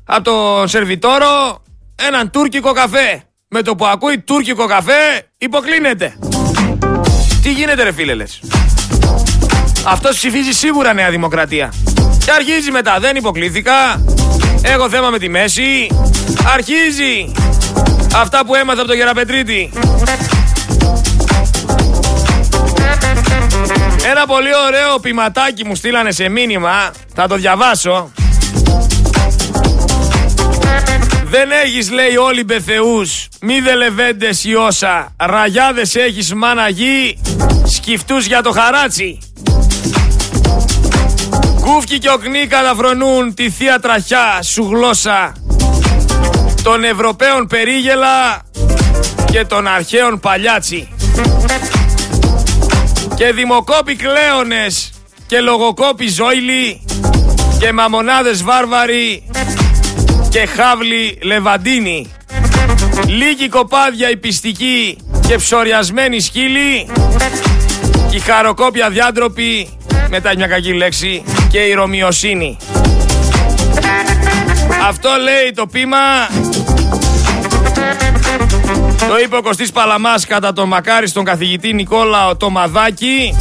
από το σερβιτόρο έναν τουρκικό καφέ. Με το που ακούει τουρκικό καφέ υποκλίνεται. Τι γίνεται ρε φίλε λες. Αυτός ψηφίζει σίγουρα Νέα Δημοκρατία. Και αρχίζει μετά. Δεν υποκλήθηκα. Έχω θέμα με τη μέση. Αρχίζει. Αυτά που έμαθα από τον Γεραπετρίτη. Ένα πολύ ωραίο ποιηματάκι μου στείλανε σε μήνυμα. Θα το διαβάσω. Δεν έχεις λέει όλοι μπεθεούς Μη δε λεβέντες ή όσα Ραγιάδες έχεις μάνα γη Σκυφτούς για το χαράτσι Κούφκι και οκνί καταφρονούν Τη θεία τραχιά σου γλώσσα Των Ευρωπαίων περίγελα Και των αρχαίων παλιάτσι Και δημοκόποι κλέονες Και λογοκόποι ζόιλοι Και μαμονάδες βάρβαροι και χάβλη λεβαντίνη. Λίγοι κοπάδια υπιστικοί και ψωριασμένοι σκύλοι. Και χαροκόπια διάντροποι, μετά μια κακή λέξη, και η ρωμιοσύνη. Αυτό λέει το πείμα. Το είπε ο Κωστής Παλαμάς κατά τον μακάριστον καθηγητή Νικόλαο Τομαδάκη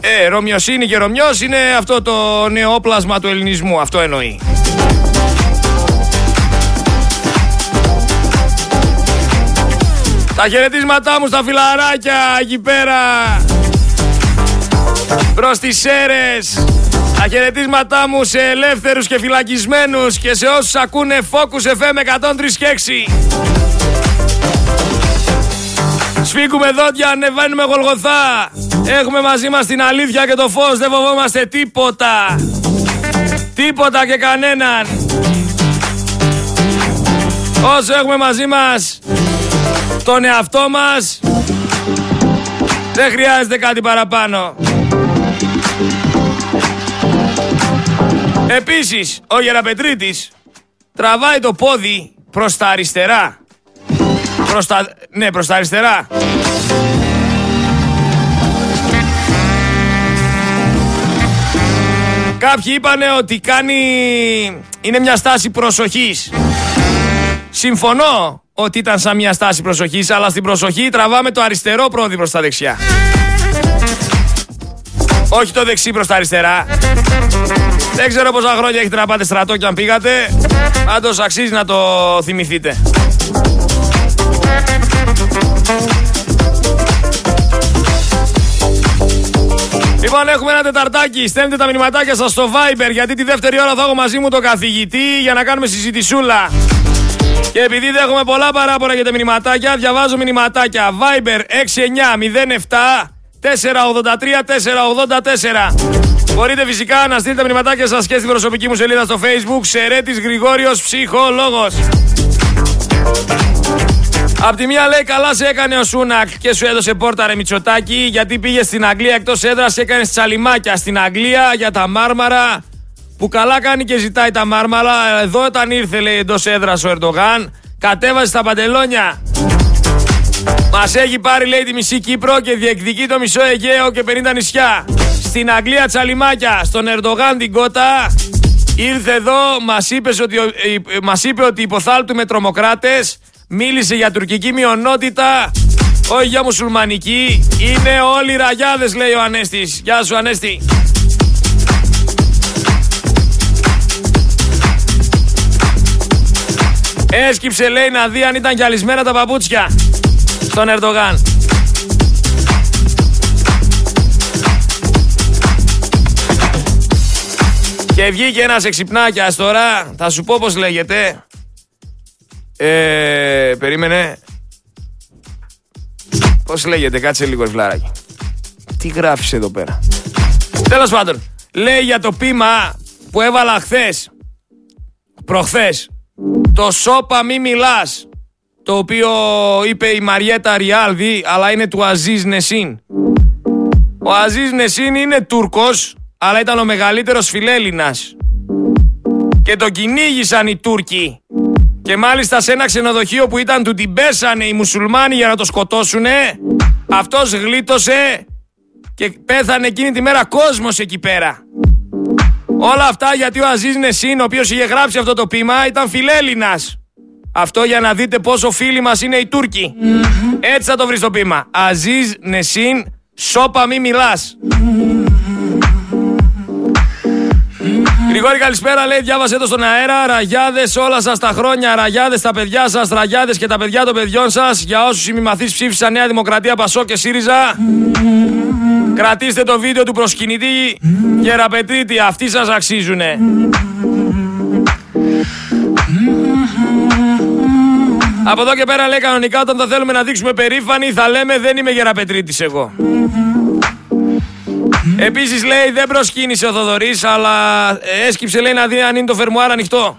Ε, Ρωμιοσύνη και Ρωμιός είναι αυτό το νεόπλασμα του ελληνισμού. Αυτό εννοεί. Τα χαιρετίσματά μου στα φιλαράκια εκεί πέρα. Προς τις Σέρες. Τα χαιρετίσματά μου σε ελεύθερους και φυλακισμένους και σε όσους ακούνε Focus FM 103 και 6. Σφίγγουμε δόντια, ανεβαίνουμε γολγοθά. Έχουμε μαζί μας την αλήθεια και το φως, δεν φοβόμαστε τίποτα. Τίποτα και κανέναν. Όσο έχουμε μαζί μας τον εαυτό μας, δεν χρειάζεται κάτι παραπάνω. Επίσης, ο Γεραπετρίτης τραβάει το πόδι προς τα αριστερά. Προς τα... Ναι, προς τα αριστερά. Κάποιοι είπανε ότι κάνει... είναι μια στάση προσοχής. Συμφωνώ ότι ήταν σαν μια στάση προσοχής, αλλά στην προσοχή τραβάμε το αριστερό πρόδι προς τα δεξιά. Όχι το δεξί προς τα αριστερά. Δεν ξέρω πόσα χρόνια έχετε να πάτε στρατό και αν πήγατε. Πάντως αξίζει να το θυμηθείτε. Λοιπόν, έχουμε ένα τεταρτάκι. Στέλνετε τα μηνυματάκια σας στο Viber γιατί τη δεύτερη ώρα θα έχω μαζί μου τον καθηγητή για να κάνουμε συζητησούλα. Και επειδή δεν έχουμε πολλά παράπονα για τα μηνυματάκια, διαβάζω μηνυματάκια. Viber 6907 483 484. Μπορείτε φυσικά να στείλετε τα μηνυματάκια σας και στην προσωπική μου σελίδα στο facebook Σερέτης Γρηγόριος Ψυχολόγος. Απ' τη μία λέει καλά σε έκανε ο Σούνακ και σου έδωσε πόρτα ρε Μητσοτάκη γιατί πήγες στην Αγγλία εκτός έδρας έκανες τσαλιμάκια στην Αγγλία για τα μάρμαρα που καλά κάνει και ζητάει τα μάρμαρα. Εδώ όταν ήρθε λέει εντός έδρας ο Ερντογάν κατέβασε τα παντελόνια. Μας έχει πάρει λέει τη μισή Κύπρο και διεκδικεί το μισό Αιγαίο και 50 νησιά. Στην Αγγλία τσαλιμάκια, στον Ερντογάν την κότα. Ήρθε εδώ, μας είπες ότι, μας είπε ότι υποθάλτουμε τρομοκράτες Μίλησε για τουρκική μειονότητα, όχι για μουσουλμανική. Είναι όλοι ραγιάδες λέει ο Ανέστης. Γεια σου Ανέστη. Έσκυψε λέει να δει αν ήταν γυαλισμένα τα παπούτσια στον Ερντογάν. Και βγήκε ένας εξυπνάκιας τώρα, θα σου πω πως λέγεται. Ε, περίμενε. Πώς λέγεται, κάτσε λίγο ευλάρακι. Τι γράφεις εδώ πέρα. Τέλος πάντων, λέει για το πείμα που έβαλα χθες. Προχθές. Το σώπα μη μιλάς. Το οποίο είπε η Μαριέτα Ριάλδη, αλλά είναι του Αζίζ Νεσίν. Ο Αζίζ Νεσίν είναι Τούρκος, αλλά ήταν ο μεγαλύτερος φιλέλληνας. Και τον κυνήγησαν οι Τούρκοι Και μάλιστα σε ένα ξενοδοχείο που ήταν του την πέσανε οι μουσουλμάνοι για να το σκοτώσουνε, αυτός γλίτωσε και πέθανε εκείνη τη μέρα κόσμος εκεί πέρα. Όλα αυτά γιατί ο Αζίζ Νεσίν, ο οποίος είχε γράψει αυτό το πείμα, ήταν φιλέλληνας. Αυτό για να δείτε πόσο φίλοι μας είναι οι Τούρκοι. Έτσι θα το βρεις το πείμα. Αζίζ Νεσίν, σώπα μη μιλάς. Γρηγόρη, καλησπέρα. Λέει, διάβασε το στον αέρα. Ραγιάδες όλα σας τα χρόνια. Ραγιάδες τα παιδιά σας. Ραγιάδες και τα παιδιά των παιδιών σας. Για όσους ημιμαθεί ψήφισαν Νέα Δημοκρατία, Πασό και ΣΥΡΙΖΑ. Κρατήστε το βίντεο του προσκυνητή Γεραπετρίτη. Αυτοί σας αξίζουνε. Από εδώ και πέρα λέει κανονικά όταν θα θέλουμε να δείξουμε περήφανοι θα λέμε δεν είμαι Γεραπετρίτης εγώ. Επίσης λέει δεν προσκύνησε ο Θοδωρής, αλλά έσκυψε λέει να δει αν είναι το φερμουάρ ανοιχτό.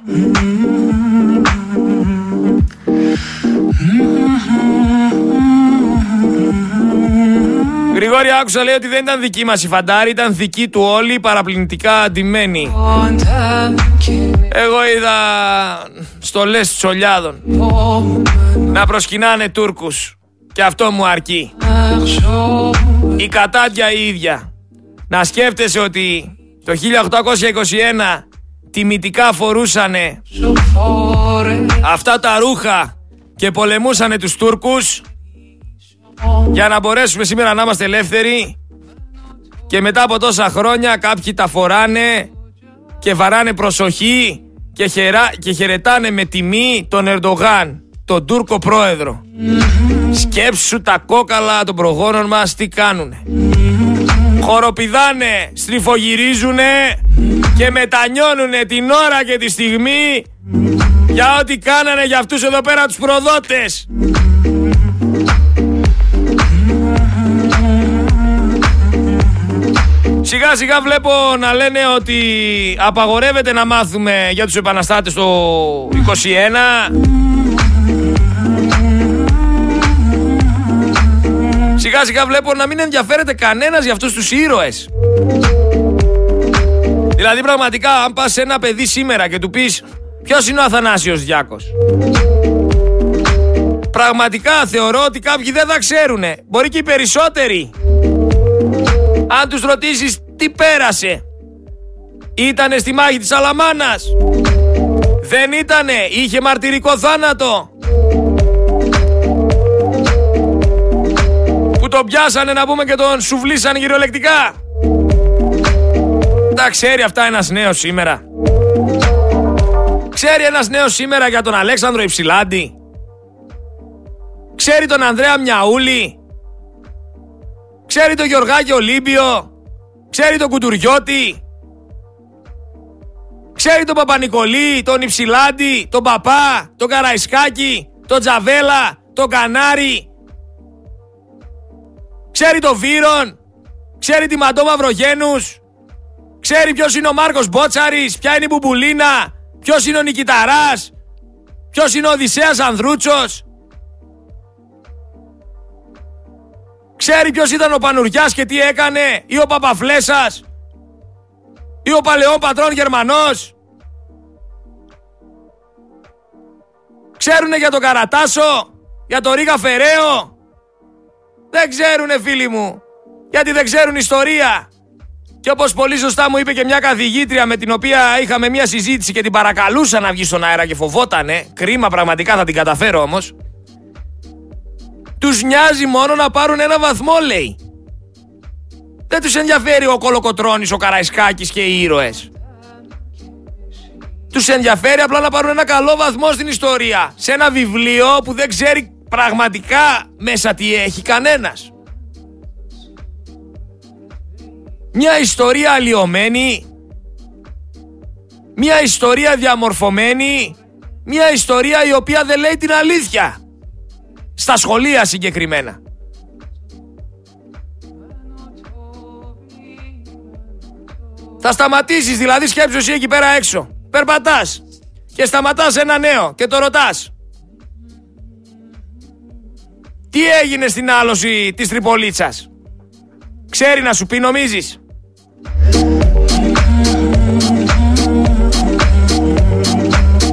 Γρηγόρη άκουσα λέει ότι δεν ήταν δική μας η φαντάρη, ήταν δική του όλοι, παραπληνητικά αντιμένη. Εγώ είδα στολές τσολιάδων να προσκυνάνε Τούρκους και αυτό μου αρκεί. Η κατάδια η ίδια. Να σκέφτεσαι ότι το 1821 τιμητικά φορούσανε αυτά τα ρούχα και πολεμούσανε τους Τούρκους για να μπορέσουμε σήμερα να είμαστε ελεύθεροι και μετά από τόσα χρόνια κάποιοι τα φοράνε και βαράνε προσοχή και, χαιρά, και χαιρετάνε με τιμή τον Ερντογάν, τον Τούρκο πρόεδρο. Σκέψου τα κόκαλα των προγόνων μας τι κάνουνε χοροπηδάνε, στριφογυρίζουνε και μετανιώνουνε την ώρα και τη στιγμή για ό,τι κάνανε για αυτούς εδώ πέρα τους προδότες. Σιγά σιγά βλέπω να λένε ότι απαγορεύεται να μάθουμε για τους επαναστάτες το 21 Σιγά σιγά βλέπω να μην ενδιαφέρεται κανένας για αυτούς τους ήρωες. Δηλαδή πραγματικά αν πας σε ένα παιδί σήμερα και του πεις ποιος είναι ο Αθανάσιος Διάκος; Πραγματικά θεωρώ ότι κάποιοι δεν θα ξέρουνε. Μπορεί και οι περισσότεροι. Αν τους ρωτήσεις τι πέρασε. Ήτανε στη μάχη της Αλαμάνας. Δεν ήτανε. Είχε μαρτυρικό θάνατο. τον πιάσανε να πούμε και τον σουβλίσανε γυρολεκτικά. Τα ξέρει αυτά ένας νέος σήμερα. Ξέρει ένας νέος σήμερα για τον Αλέξανδρο Υψηλάντη. Ξέρει τον Ανδρέα Μιαούλη. Ξέρει τον Γιωργάκη Ολύμπιο; Ξέρει τον Κουτουριώτη; Ξέρει τον Παπανικολή, τον Υψηλάντη, τον Παπά, τον Καραϊσκάκη, τον Τζαβέλα, τον Κανάρι, Ξέρει το Βύρον; Ξέρει τη Μαντώ Μαυρογένους; Ξέρει ποιος είναι ο Μάρκος Μπότσαρης. Ποια είναι η Μπουμπουλίνα. Ποιος είναι ο Νικηταράς. Ποιος είναι ο Οδυσσέας Ανδρούτσος; Ξέρει ποιος ήταν ο Πανουριάς και τι έκανε. Ή ο Παπαφλέσας. Ή ο Παλαιόν Πατρών Γερμανός. Ξέρουνε για τον Καρατάσο. Για τον Ρίγα Φεραίο. Δεν ξέρουνε φίλοι μου. Γιατί δεν ξέρουν ιστορία. Και όπως πολύ σωστά μου είπε και μια καθηγήτρια με την οποία είχαμε μια συζήτηση και την παρακαλούσα να βγει στον αέρα και φοβότανε. Κρίμα πραγματικά θα την καταφέρω όμως. Τους νοιάζει μόνο να πάρουν ένα βαθμό λέει. Δεν τους ενδιαφέρει ο Κολοκοτρώνης, ο Καραϊσκάκης και οι ήρωες. Τους ενδιαφέρει απλά να πάρουν ένα καλό βαθμό στην ιστορία. Σε ένα βιβλίο που δεν ξέρει πραγματικά μέσα τι έχει κανένας. Μια ιστορία αλλοιωμένη, μια ιστορία διαμορφωμένη, μια ιστορία η οποία δεν λέει την αλήθεια. Στα σχολεία συγκεκριμένα. Θα σταματήσεις δηλαδή σκέψου εσύ εκεί πέρα έξω. Περπατάς και σταματάς ένα νέο και το ρωτάς. Τι έγινε στην άλωση της Τριπολίτσας. Ξέρει να σου πει νομίζεις;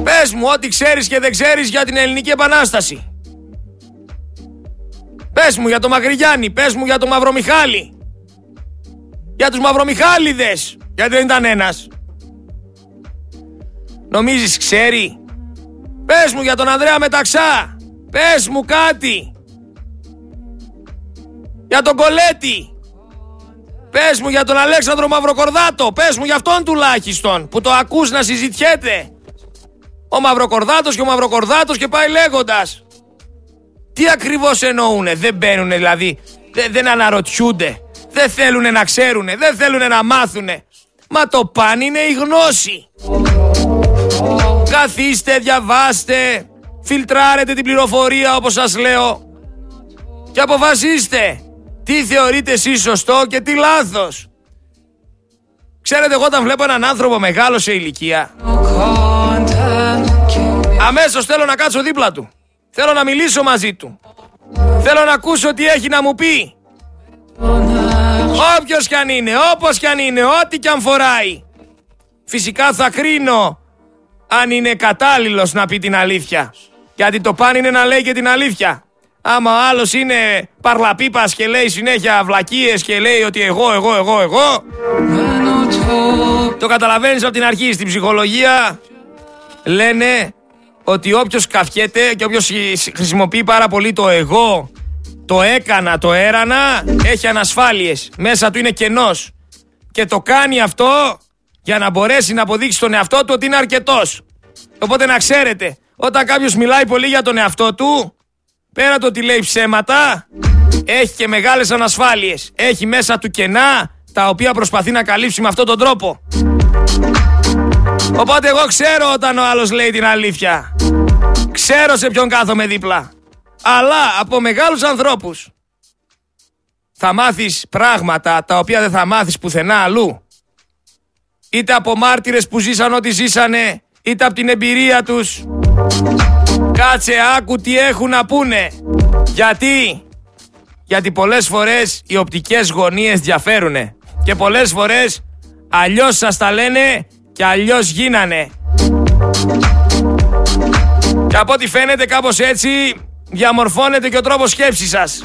Πες μου ό,τι ξέρεις και δεν ξέρεις για την Ελληνική Επανάσταση. Πες μου για το Μαγριγιάννη, πες μου για το Μαυρομιχάλη. Για τους Μαυρομιχάλιδες, γιατί δεν ήταν ένας. Νομίζεις ξέρει; Πες μου για τον Ανδρέα Μεταξά. Πες μου κάτι. Για τον Κολέτη. Πες μου για τον Αλέξανδρο Μαυροκορδάτο. Πες μου για αυτόν τουλάχιστον που το ακούς να συζητιέται. Ο Μαυροκορδάτος και ο Μαυροκορδάτος και πάει λέγοντας. Τι ακριβώς εννοούνε; Δεν μπαίνουν δηλαδή. Δεν, δεν αναρωτιούνται. Δεν θέλουν να ξέρουν. Δεν θέλουν να μάθουν. Μα το παν είναι η γνώση. Καθίστε, διαβάστε, φιλτράρετε την πληροφορία όπως σας λέω και αποφασίστε τι θεωρείτε εσείς σωστό και τι λάθος. Ξέρετε εγώ όταν βλέπω έναν άνθρωπο μεγάλο σε ηλικία αμέσως θέλω να κάτσω δίπλα του. Θέλω να μιλήσω μαζί του. Θέλω να ακούσω τι έχει να μου πει. Όποιος κι αν είναι, όπως κι αν είναι, ό,τι κι αν φοράει. Φυσικά θα κρίνω αν είναι κατάλληλος να πει την αλήθεια. Γιατί το παν είναι να λέει και την αλήθεια. Άμα ο άλλος είναι παρλαπίπας και λέει συνέχεια βλακίες και λέει ότι εγώ, εγώ, εγώ, εγώ. Το καταλαβαίνεις από την αρχή. Στην ψυχολογία λένε ότι όποιος καφιέται και όποιος χρησιμοποιεί πάρα πολύ το εγώ, το έκανα, το έρανα, έχει ανασφάλειες. Μέσα του είναι κενός. Και το κάνει αυτό για να μπορέσει να αποδείξει τον εαυτό του ότι είναι αρκετός. Οπότε να ξέρετε, όταν κάποιος μιλάει πολύ για τον εαυτό του, πέρα το ότι λέει ψέματα, έχει και μεγάλες ανασφάλειες. Έχει μέσα του κενά τα οποία προσπαθεί να καλύψει με αυτόν τον τρόπο. Οπότε εγώ ξέρω όταν ο άλλος λέει την αλήθεια. Ξέρω σε ποιον κάθομαι δίπλα. Αλλά από μεγάλους ανθρώπους θα μάθεις πράγματα τα οποία δεν θα μάθεις πουθενά αλλού είτε από μάρτυρες που ζήσαν ό,τι ζήσανε, είτε από την εμπειρία τους. Κάτσε άκου τι έχουν να πούνε. Γιατί; Γιατί πολλές φορές οι οπτικές γωνίες διαφέρουνε. Και πολλές φορές αλλιώς σας τα λένε και αλλιώς γίνανε. Και από ό,τι φαίνεται κάπως έτσι διαμορφώνεται και ο τρόπος σκέψης σας.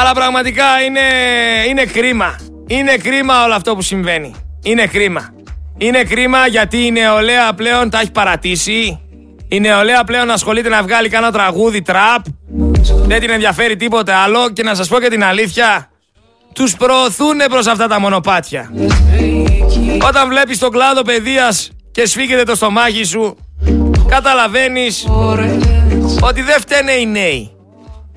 Αλλά πραγματικά είναι, είναι κρίμα. Είναι κρίμα όλο αυτό που συμβαίνει. Είναι κρίμα. Είναι κρίμα γιατί η νεολαία πλέον τα έχει παρατήσει. Η νεολαία πλέον ασχολείται να βγάλει κάνα τραγούδι τραπ. Δεν την ενδιαφέρει τίποτε άλλο και να σας πω και την αλήθεια. Τους προωθούν προς αυτά τα μονοπάτια. Όταν βλέπεις τον κλάδο παιδείας και σφίγγεται το στομάχι σου, καταλαβαίνεις ότι δεν φταίνε οι νέοι.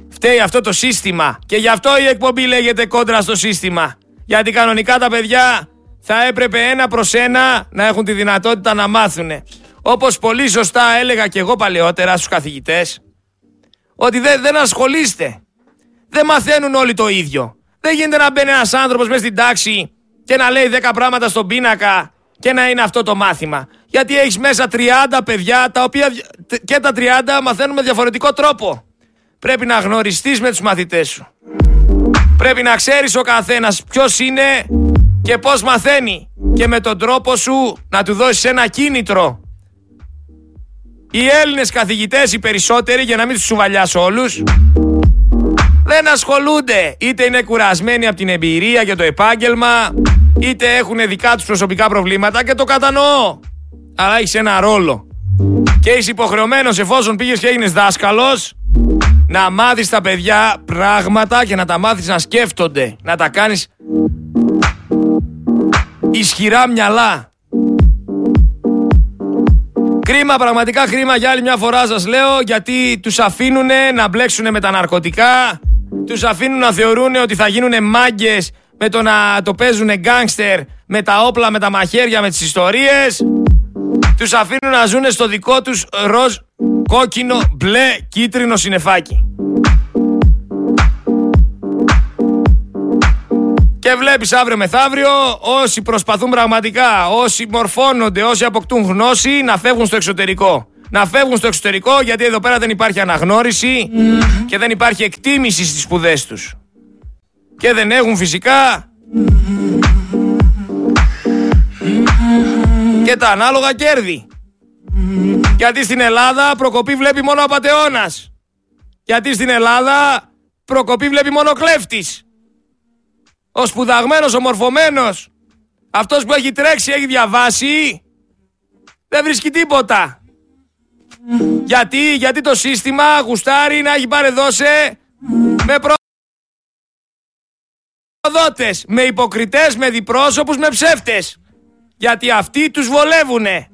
Φταίει αυτό το σύστημα. Και γι' αυτό η εκπομπή λέγεται κόντρα στο σύστημα. Γιατί κανονικά τα παιδιά θα έπρεπε ένα προς ένα να έχουν τη δυνατότητα να μάθουν. Όπως πολύ σωστά έλεγα και εγώ παλαιότερα στους καθηγητές, ότι δεν, δεν ασχολείστε. Δεν μαθαίνουν όλοι το ίδιο. Δεν γίνεται να μπαίνει ένας άνθρωπος μέσα στην τάξη και να λέει 10 πράγματα στον πίνακα και να είναι αυτό το μάθημα. Γιατί έχεις μέσα 30 παιδιά τα οποία και τα 30 μαθαίνουν με διαφορετικό τρόπο. Πρέπει να γνωριστείς με τους μαθητές σου. Πρέπει να ξέρεις ο καθένας ποιος είναι και πώς μαθαίνει. Και με τον τρόπο σου να του δώσεις ένα κίνητρο. Οι Έλληνες καθηγητές οι περισσότεροι, για να μην τους σουβαλιάσω όλους, δεν ασχολούνται. Είτε είναι κουρασμένοι από την εμπειρία και το επάγγελμα, είτε έχουν δικά τους προσωπικά προβλήματα και το κατανοώ. Αλλά έχεις ένα ρόλο. Και είσαι υποχρεωμένος εφόσον πήγες και έγινες δάσκαλος, να μάθεις τα παιδιά πράγματα και να τα μάθεις να σκέφτονται. Να τα κάνεις ισχυρά μυαλά. Κρίμα, πραγματικά κρίμα για άλλη μια φορά σας λέω γιατί τους αφήνουν να μπλέξουν με τα ναρκωτικά, τους αφήνουν να θεωρούν ότι θα γίνουν μάγκες με το να το παίζουν γκάνγκστερ με τα όπλα, με τα μαχαίρια, με τις ιστορίες. Τους αφήνουν να ζουν στο δικό τους ροζ κόκκινο, μπλε, κίτρινο συνεφάκι. Και βλέπεις αύριο μεθαύριο όσοι προσπαθούν πραγματικά, όσοι μορφώνονται, όσοι αποκτούν γνώση να φεύγουν στο εξωτερικό. Να φεύγουν στο εξωτερικό γιατί εδώ πέρα δεν υπάρχει αναγνώριση και δεν υπάρχει εκτίμηση στις σπουδές τους. Και δεν έχουν φυσικά και τα ανάλογα κέρδη. Γιατί στην Ελλάδα προκοπή βλέπει μόνο απατεώνας. Γιατί στην Ελλάδα προκοπή βλέπει μόνο κλέφτης. Ο σπουδαγμένος, ο μορφωμένος, αυτός που έχει τρέξει, έχει διαβάσει, δεν βρίσκει τίποτα. Γιατί, γιατί το σύστημα γουστάρει να έχει παρεδώσει με προδότες, με υποκριτές, με διπρόσωπους, με ψεύτες. Γιατί αυτοί τους βολεύουνε.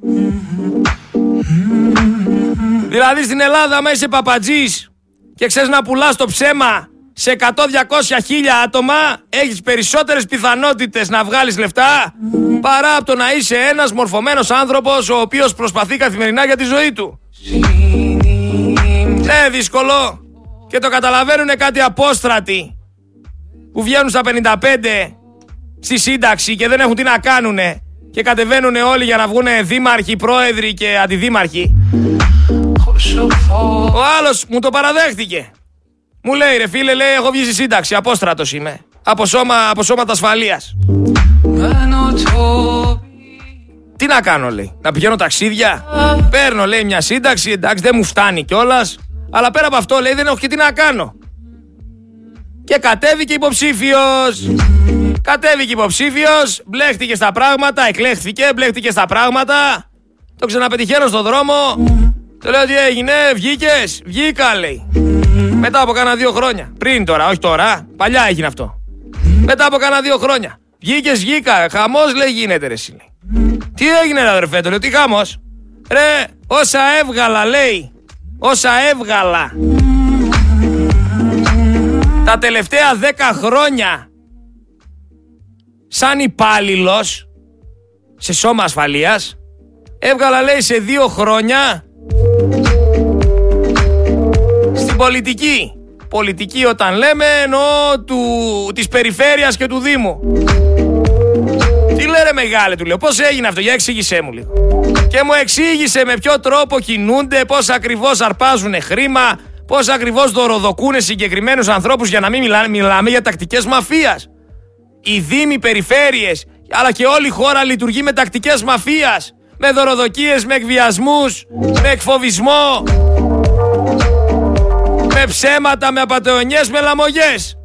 Δηλαδή στην Ελλάδα, άμα είσαι παπατζής και ξέρεις να πουλάς το ψέμα σε 100-200 χίλια άτομα, έχεις περισσότερες πιθανότητες να βγάλεις λεφτά παρά από το να είσαι ένας μορφωμένος άνθρωπος ο οποίος προσπαθεί καθημερινά για τη ζωή του. Ε, δύσκολο. Και το καταλαβαίνουν κάτι απόστρατοι που βγαίνουν στα 55 στη σύνταξη και δεν έχουν τι να κάνουνε και κατεβαίνουν όλοι για να βγουν δήμαρχοι, πρόεδροι και αντιδήμαρχοι. Ο άλλος μου το παραδέχτηκε. Μου λέει ρε φίλε, λέει, έχω βγει στη σύνταξη, απόστρατος είμαι. Από, σώμα, από σώματα ασφαλείας. Τι να κάνω, λέει. Να πηγαίνω ταξίδια. Παίρνω, λέει, μια σύνταξη. Εντάξει, δεν μου φτάνει κιόλας. Αλλά πέρα από αυτό, λέει, δεν έχω και τι να κάνω. Και κατέβηκε υποψήφιος. Κατέβηκε υποψήφιος, μπλέχτηκε στα πράγματα, εκλέχθηκε, μπλέχτηκε στα πράγματα. Το ξαναπετυχαίνω στον δρόμο. Το λέω τι έγινε, βγήκες. Βγήκα, λέει. Μετά από κάνα δύο χρόνια. Πριν τώρα, όχι τώρα. Παλιά έγινε αυτό. Μετά από κάνα δύο χρόνια. Βγήκες, βγήκα. Χαμός λέει γίνεται, ρε σύλλη. Τι έγινε, ρε αδερφέ, το λέω, τι χαμός. Ρε, όσα έβγαλα, λέει. Όσα έβγαλα. Τα τελευταία δέκα χρόνια. Σαν υπάλληλος σε σώμα ασφαλείας έβγαλα λέει σε δύο χρόνια πολιτική. Πολιτική όταν λέμε εννοώ του, της περιφέρειας και του Δήμου. Τι λέρε μεγάλε του λέω, πώς έγινε αυτό, για εξήγησέ μου λίγο. Και μου εξήγησε με ποιο τρόπο κινούνται, πώς ακριβώς αρπάζουν χρήμα, πώς ακριβώς δωροδοκούν συγκεκριμένους ανθρώπους για να μην μιλάμε, μιλάμε για τακτικές μαφίας. Οι δήμοι, περιφέρειες, αλλά και όλη η χώρα λειτουργεί με τακτικές μαφίας. Με δωροδοκίες, με εκβιασμούς, με εκφοβισμό, με ψέματα, με απαταιωνιές, με λαμογές.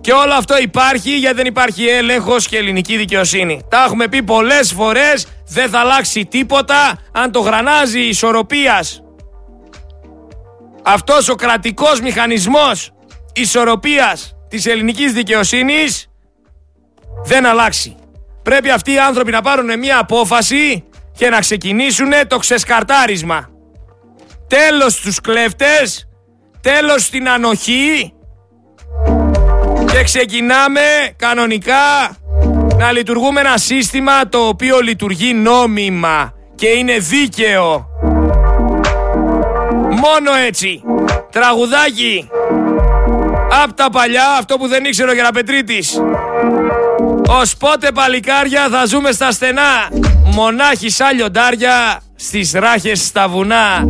Και όλο αυτό υπάρχει γιατί δεν υπάρχει έλεγχος και ελληνική δικαιοσύνη. Τα έχουμε πει πολλές φορές, δεν θα αλλάξει τίποτα αν το γρανάζει ισορροπίας. Αυτός ο κρατικός μηχανισμός ισορροπίας της ελληνικής δικαιοσύνης δεν αλλάξει. Πρέπει αυτοί οι άνθρωποι να πάρουν μια απόφαση και να ξεκινήσουν το ξεσκαρτάρισμα. Τέλος στους κλέφτες, τέλος στην ανοχή και ξεκινάμε κανονικά να λειτουργούμε ένα σύστημα το οποίο λειτουργεί νόμιμα και είναι δίκαιο. Μόνο έτσι. Τραγουδάκι. Απ' τα παλιά, αυτό που δεν ήξερε ο Γεραπετρίτης. Ως πότε παλικάρια θα ζούμε στα στενά. Μονάχοι σαν λιοντάρια στις ράχες στα βουνά.